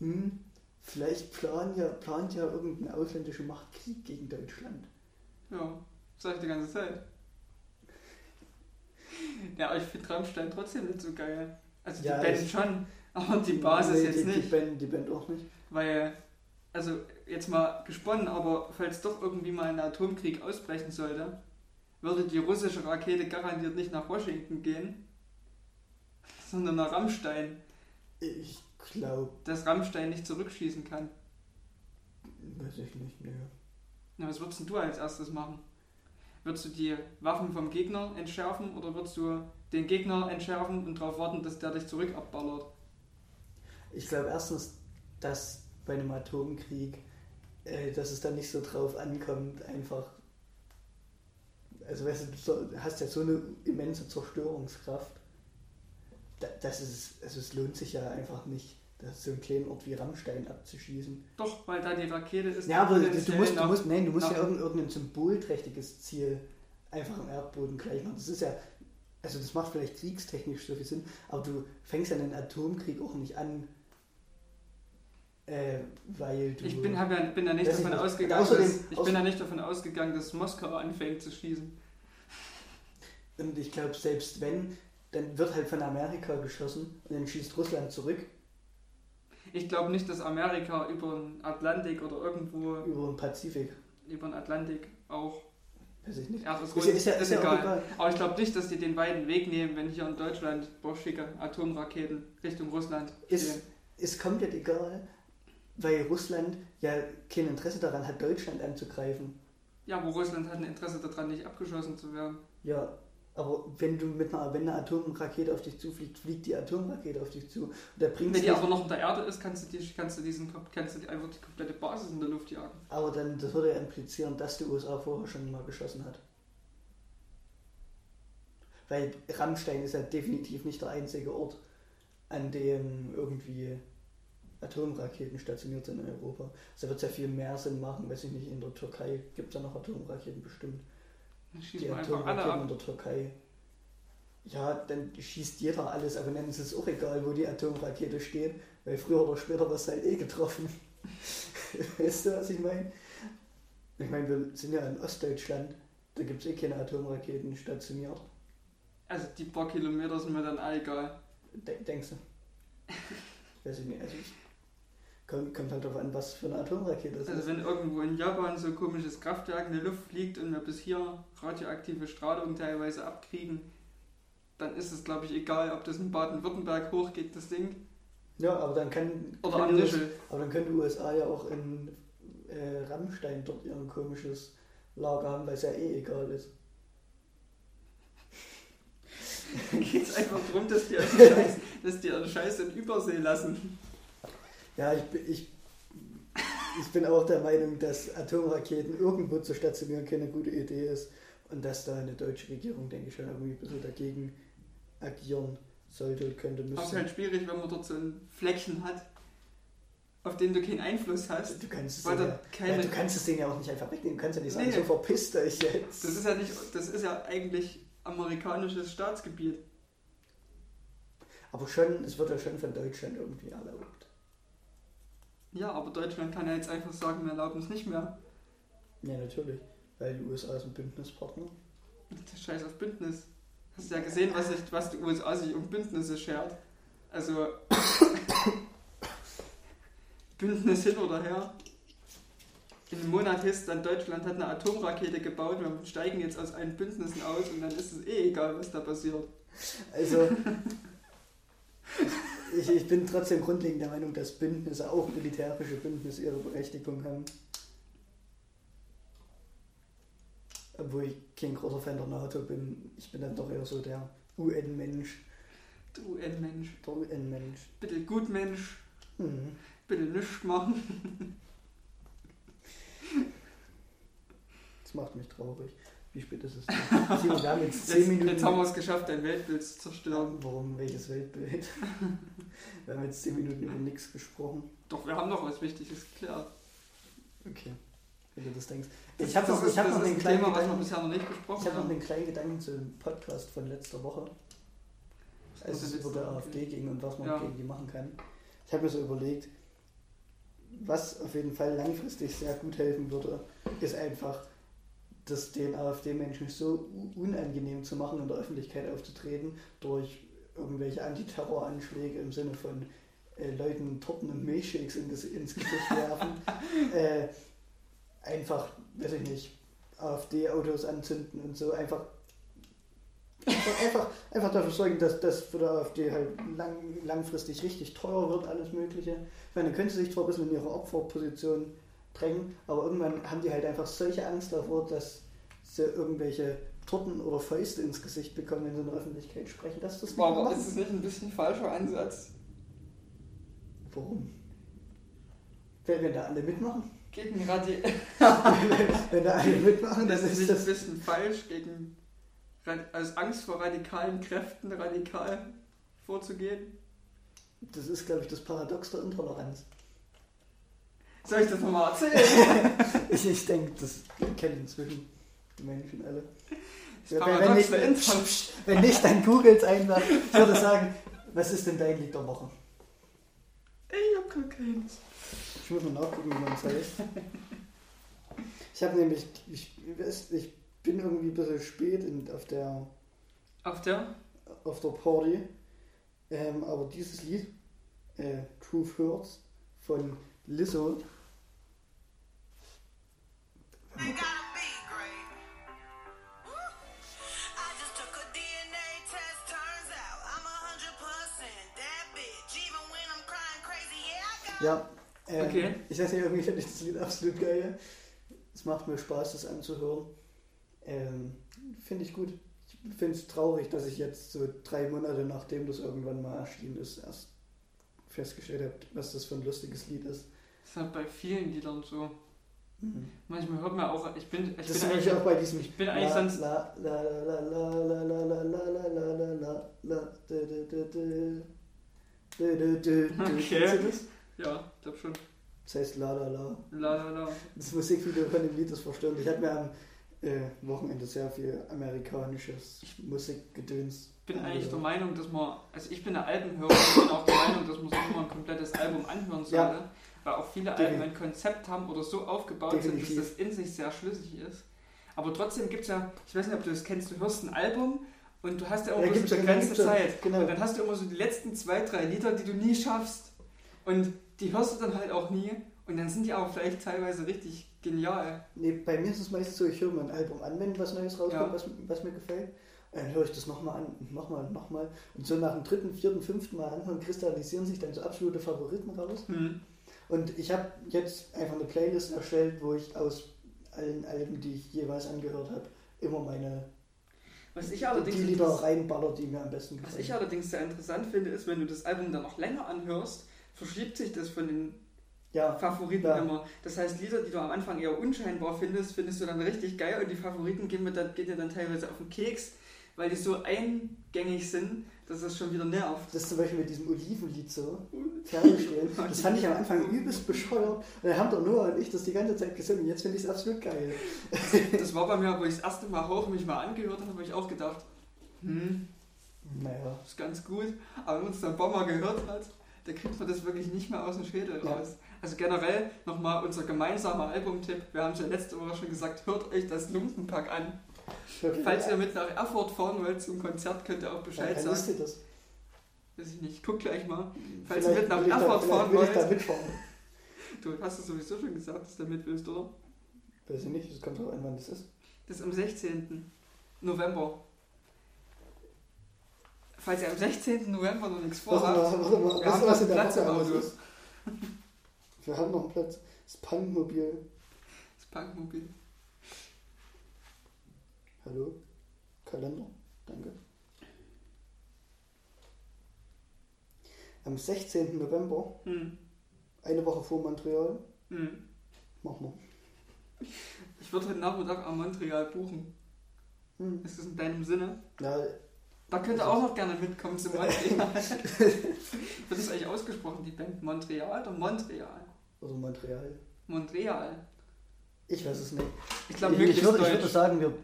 Hm, vielleicht plant ja, plant ja irgendeine ausländische Macht Krieg gegen Deutschland. Ja, sag ich die ganze Zeit. Ja, aber ich finde Rammstein trotzdem nicht so geil. Also die Ja, Band schon, aber die Basis Nee, jetzt die, nicht. Die Band, die Band auch nicht. Weil, also jetzt mal gesponnen, aber falls doch irgendwie mal ein Atomkrieg ausbrechen sollte, würde die russische Rakete garantiert nicht nach Washington gehen, sondern nach Rammstein, Ich glaube, dass Rammstein nicht zurückschießen kann. weiß ich nicht, ne. Na, was würdest denn du als erstes machen? Würdest du die Waffen vom Gegner entschärfen oder würdest du den Gegner entschärfen und darauf warten, dass der dich zurück abballert? Ich glaube erstens, dass bei einem Atomkrieg, äh, dass es da nicht so drauf ankommt, einfach. Also weißt du, du hast ja so eine immense Zerstörungskraft. Da, das ist, also es lohnt sich ja einfach nicht, das so einen kleinen Ort wie Rammstein abzuschießen. Doch, weil da die Rakete ist. Ja, aber du, musst, du musst, nein, du musst ja irgendein, irgendein symbolträchtiges Ziel einfach im Erdboden gleich machen. Das ist ja, also das macht vielleicht kriegstechnisch so viel Sinn, aber du fängst ja einen Atomkrieg auch nicht an, äh, weil du. Ich bin, ja, bin ja nicht davon ausgegangen, außerdem- dass, ich bin ja nicht davon ausgegangen, dass Moskau anfängt zu schießen. Und ich glaube, selbst wenn, dann wird halt von Amerika geschossen und dann schießt Russland zurück Ich glaube nicht, dass Amerika über den Atlantik oder irgendwo über den Pazifik. über den Atlantik auch Weiß ich nicht. Ja, Ist ist ja, ist ja egal. egal. Aber ich glaube nicht, dass die den weiten Weg nehmen, wenn hier in Deutschland boschige Atomraketen Richtung Russland Ist, stehen. ist komplett egal, weil Russland ja kein Interesse daran hat, Deutschland anzugreifen. Ja, wo Russland hat ein Interesse daran, nicht abgeschossen zu werden. Ja, aber wenn du mit einer, wenn eine Atomrakete auf dich zufliegt, fliegt die Atomrakete auf dich zu. Und da bringt Wenn die aber noch in der Erde ist, kannst du, die, kannst du, diesen, kannst du die einfach die komplette Basis in der Luft jagen. aber dann, das würde ja implizieren, dass die USA vorher schon mal geschossen hat. Weil Rammstein ist ja definitiv nicht der einzige Ort, an dem irgendwie Atomraketen stationiert sind in Europa. Also da wird es ja viel mehr Sinn machen, weiß ich nicht, in der Türkei gibt es ja noch Atomraketen bestimmt. Dann Die einfach alle Atomraketen in der Türkei. Ja, dann schießt jeder alles, aber dann ist es auch egal, wo die Atomrakete steht, weil früher oder später wird es halt eh getroffen. weißt du, was ich meine? Ich meine, wir sind ja in Ostdeutschland, da gibt es eh keine Atomraketen stationiert. Also die paar Kilometer sind mir dann egal. De denkst du? Weiß ich nicht. Also ich, kommt, kommt halt darauf an, was für eine Atomrakete es Also ist. wenn irgendwo in Japan so ein komisches Kraftwerk in der Luft fliegt und wir bis hier radioaktive Strahlung teilweise abkriegen, dann ist es glaube ich egal, ob das in Baden-Württemberg hochgeht, das Ding, Ja, aber dann kann, oder am Nischel. aber dann können die USA ja auch in äh, Rammstein dort ihr komisches Lager haben, weil es ja eh egal ist. geht es einfach darum, dass die Scheiß, dass die ihren Scheiß in Übersee lassen. Ja, ich, bin- ich, ich bin auch der Meinung, dass Atomraketen irgendwo zu stationieren keine gute Idee ist und dass da eine deutsche Regierung, denke ich, schon irgendwie ein bisschen dagegen agieren sollte, könnte, Aber es ist müsste. halt schwierig, wenn man dort so ein Fleckchen hat, auf den du keinen Einfluss hast. Du kannst es ja, ja, du kannst es denen ja auch nicht einfach wegnehmen. Du kannst ja nicht sagen, Nee. so verpisst euch jetzt. Das ist ja nicht, das ist ja eigentlich amerikanisches Staatsgebiet. Aber schon, es wird ja schon von Deutschland irgendwie erlaubt. Ja, aber Deutschland kann ja jetzt einfach sagen, wir erlauben es nicht mehr. Ja, natürlich. Weil die USA ist ein Bündnispartner. Der Scheiß auf Bündnis. Hast du ja gesehen, was, sich, was die USA sich um Bündnisse schert. Also Bündnis hin oder her. In einem Monat hieß dann, Deutschland hat eine Atomrakete gebaut, wir steigen jetzt aus allen Bündnissen aus und dann ist es eh egal, was da passiert. Also, ich, ich bin trotzdem grundlegend der Meinung, dass Bündnisse, auch militärische Bündnisse, ihre Berechtigung haben. Obwohl ich kein großer Fan der NATO bin. Ich bin dann doch eher so der UN-Mensch. Du UN-Mensch. Der UN-Mensch. Bitte gut Mensch, Hm. bitte nichts machen. Das macht mich traurig. Wie spät ist es? wir haben jetzt 10 Jetzt, Minuten. jetzt haben wir es geschafft, dein Weltbild zu zerstören. Warum? Welches Weltbild? wir haben jetzt 10 Minuten über nichts gesprochen. Doch, wir haben noch was Wichtiges geklärt. Okay. Wenn du das denkst. Ich habe noch, ich hab noch ein kleinen Thema, Gedanken. bisher noch nicht besprochen Ich habe noch einen kleinen Gedanken zu dem Podcast von letzter Woche, als es über der? AfD ging und was man Ja. gegen die machen kann. Ich habe mir so überlegt, was auf jeden Fall langfristig sehr gut helfen würde, ist einfach, das den AfD-Menschen so unangenehm zu machen, in der Öffentlichkeit aufzutreten, durch irgendwelche Antiterroranschläge im Sinne von äh, Leuten Torten und Milchshakes in das, ins Gesicht werfen. äh, einfach, weiß ich nicht, AfD-Autos anzünden und so. Einfach, einfach, einfach, dafür sorgen, dass das für die AfD halt lang, langfristig richtig teuer wird, alles Mögliche. Ich meine, sie sich zwar ein bisschen in ihre Opferposition drängen, aber irgendwann haben die halt einfach solche Angst davor, dass sie irgendwelche Torten oder Fäuste ins Gesicht bekommen, wenn sie in der Öffentlichkeit sprechen, das Aber machen. ist es nicht ein bisschen falscher Ansatz Warum? Wenn, wenn da alle mitmachen? gegen Radi wenn da alle mitmachen, dann Das ist ist nicht ein das... bisschen falsch, gegen aus Angst vor radikalen Kräften radikal vorzugehen. Das ist, glaube ich, das Paradox der Intoleranz. Soll ich das nochmal erzählen? Ich, ich denke, das kennen inzwischen die Menschen alle. Ja, wenn- nicht-. Wenn nicht, dann googelt einfach. Ich würde sagen, was ist denn dein Lied der Woche? Ich hab gar keins. Ich muss mal nachgucken, wie man es heißt. Ich habe nämlich, ich, ich bin irgendwie ein bisschen spät in, auf, der, Auf der? auf der Party, ähm, aber dieses Lied, äh, Truth Hurts, von Lizzo, Ja, ähm, Okay. ich weiß nicht, irgendwie finde ich das Lied absolut geil. Es macht mir Spaß, das anzuhören. Ähm, finde ich gut. Ich finde es traurig, dass ich jetzt so drei Monate nachdem das irgendwann mal erschienen ist, erst festgestellt habe, was das für ein lustiges Lied ist. Das ist halt bei vielen Liedern so. Manchmal hört man auch, ich bin, ich das bin eigentlich auch bei diesem. Ich bin eigentlich sonst. Okay. Ja, ich glaube schon. Das heißt la la la. La la la. Das Musikvideo von dem Lied ist verstörend. Ich habe mir am äh, Wochenende sehr viel amerikanisches Musikgedöns. Ich bin eigentlich der Meinung, dass man, also ich bin der Albenhörer, ich bin auch der Meinung, dass man sich immer ein komplettes Album anhören sollte. Ja weil auch viele. Alben ein Konzept haben oder so aufgebaut Definitiv. sind, dass das in sich sehr schlüssig ist. Aber trotzdem gibt es ja, ich weiß nicht, ob du das kennst, du hörst ein Album und du hast ja immer Ja, gibt's eine begrenzte ja. Zeit. Genau. Und dann hast du immer so die letzten zwei, drei Lieder, die du nie schaffst. Und die hörst du dann halt auch nie. Und dann sind die aber vielleicht teilweise richtig genial. Nee, bei mir ist es meistens so, ich höre mir ein Album an, wenn was Neues rauskommt, Ja. was, was mir gefällt. Und dann höre ich das nochmal an und nochmal und nochmal. Und so nach dem dritten, vierten, fünften Mal anhören, kristallisieren sich dann so absolute Favoriten raus. Hm. Und ich habe jetzt einfach eine Playlist erstellt, wo ich aus allen Alben, die ich jeweils angehört habe, immer meine Was ich die allerdings Lieder interess- reinballer, die mir am besten Was gefallen. ich allerdings sehr interessant finde, ist, wenn du das Album dann noch länger anhörst, verschiebt sich das von den ja, Favoriten Ja. immer. Das heißt, Lieder, die du am Anfang eher unscheinbar findest, findest du dann richtig geil und die Favoriten gehen, dann, gehen dir dann teilweise auf den Keks, weil die so eingängig sind, dass das schon wieder nervt. das ist zum Beispiel mit diesem Olivenlied so hergestellt. Das fand ich am Anfang übelst bescheuert. Und dann haben der Noah und ich das die ganze Zeit gesungen. Jetzt finde ich es absolut geil. Das war bei mir, wo ich das erste Mal hoch mich mal angehört habe, habe ich auch gedacht, hm, Naja. ist ganz gut. Aber wenn man es dann ein paar Mal gehört hat, da kriegt man das wirklich nicht mehr aus dem Schädel Ja. raus. Also generell nochmal unser gemeinsamer Albumtipp. Wir haben es ja letzte Woche schon gesagt, hört euch das Lumpenpack an. Falls ihr mit nach Erfurt fahren wollt zum Konzert, könnt ihr auch Bescheid ist sagen. dir das? Weiß ich nicht, guck gleich mal. Falls Vielleicht ihr mit nach da- Erfurt vielleicht fahren ich da wollt. mitfahren. Du hast es sowieso schon gesagt, dass du da mit willst, oder? Weiß ich nicht, es kommt drauf an, wann das ist. Das ist am 16. November. Falls ihr am 16. November noch nichts vorhabt, mal, warte mal. wir haben was noch Platz im Auto. Wir haben noch einen Platz. Das Punkmobil. das Punkmobil. Hallo? Kalender? Danke. Am 16. November, Hm. eine Woche vor Montreal, Hm. machen wir. Ich würde heute Nachmittag am Montreal buchen. Hm. Ist das in deinem Sinne? Ja, Da könnt ihr Also- auch noch gerne mitkommen zu Montreal. Wird das eigentlich ausgesprochen, die Band Montreal oder Montreal? oder Montreal. Montreal. Ich weiß es nicht. Ich glaube, ich, möglichst würde, ich würde sagen, wir.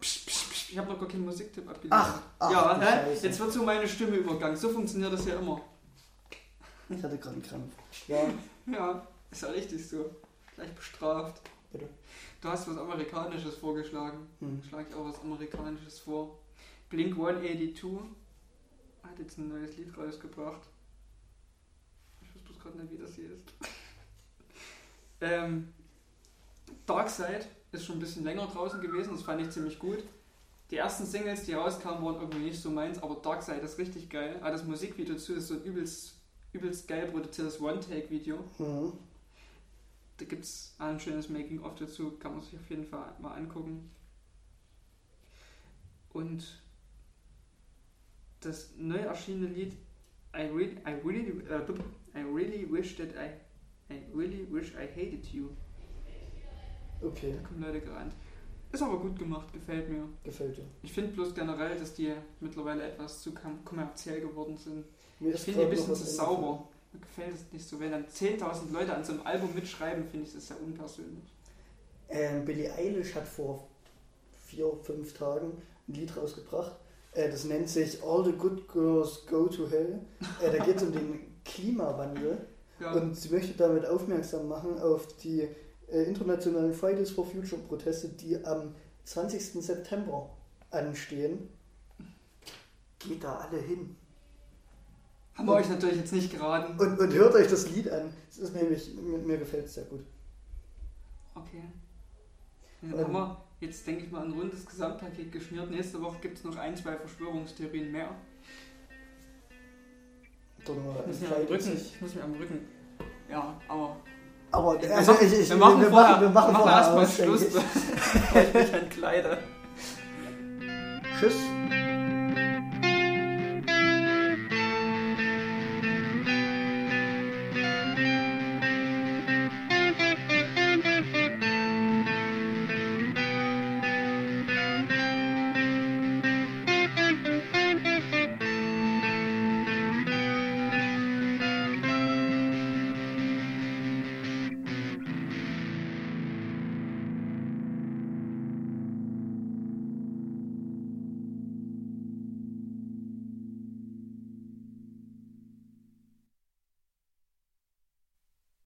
Ich habe noch gar keinen Musiktipp abgeliefert. Ach, ach, ja? Scheiße. jetzt wird so meine Stimme übergangen. So funktioniert das ja immer. Ich hatte gerade einen Krampf. Ja, Ja, ist ja richtig so. Gleich bestraft. Bitte. Du hast was Amerikanisches vorgeschlagen. hm. Schlage ich auch was Amerikanisches vor. Blink 182 hat jetzt ein neues Lied rausgebracht. Ich weiß bloß gerade nicht, wie das hier ist. ähm, Darkside ist schon ein bisschen länger draußen gewesen, das fand ich ziemlich gut. Die ersten Singles, die rauskamen, waren irgendwie nicht so meins, aber Darkside ist richtig geil. Ah, das Musikvideo dazu ist so ein übelst, übelst geil produziertes One-Take-Video. Hm. Da gibt es ein schönes Making-of dazu, kann man sich auf jeden Fall mal angucken. Und das neu erschienene Lied I really, I really, äh, I really wish that I, I really wish I hated you. Okay, Da kommen Leute gerannt. Ist aber gut gemacht, gefällt mir. gefällt dir. Ich finde bloß generell, dass die mittlerweile etwas zu kom- kommerziell geworden sind. Mir Ich finde die ein bisschen zu sauber. Mir gefällt es nicht so. Wenn dann 10.000 Leute an so einem Album mitschreiben, finde ich das sehr unpersönlich. Ähm, Billie Eilish hat vor vier, fünf Tagen ein Lied rausgebracht. Äh, das nennt sich All the Good Girls Go to Hell. Äh, da geht es um den Klimawandel. Ja. Und sie möchte damit aufmerksam machen auf die äh, internationalen Fridays for Future Proteste, die am 20. September anstehen. Geht da alle hin. Haben wir euch natürlich jetzt nicht geraten. Und, und hört euch das Lied an. Es ist nämlich, mir, mir gefällt es sehr gut. Okay. Dann Ähm. haben wir jetzt, denke ich mal, ein rundes Gesamtpaket geschnürt. Nächste Woche gibt es noch ein, zwei Verschwörungstheorien mehr. Ich muss mir am entscheidet Rücken. sich. Ich muss mir am Rücken. Ja, aber. Aber Wir also machen, ich, ich, wir machen wir vorher, machen, wir machen vorher erstmal Schluss, ich. ich mich entkleide. Tschüss.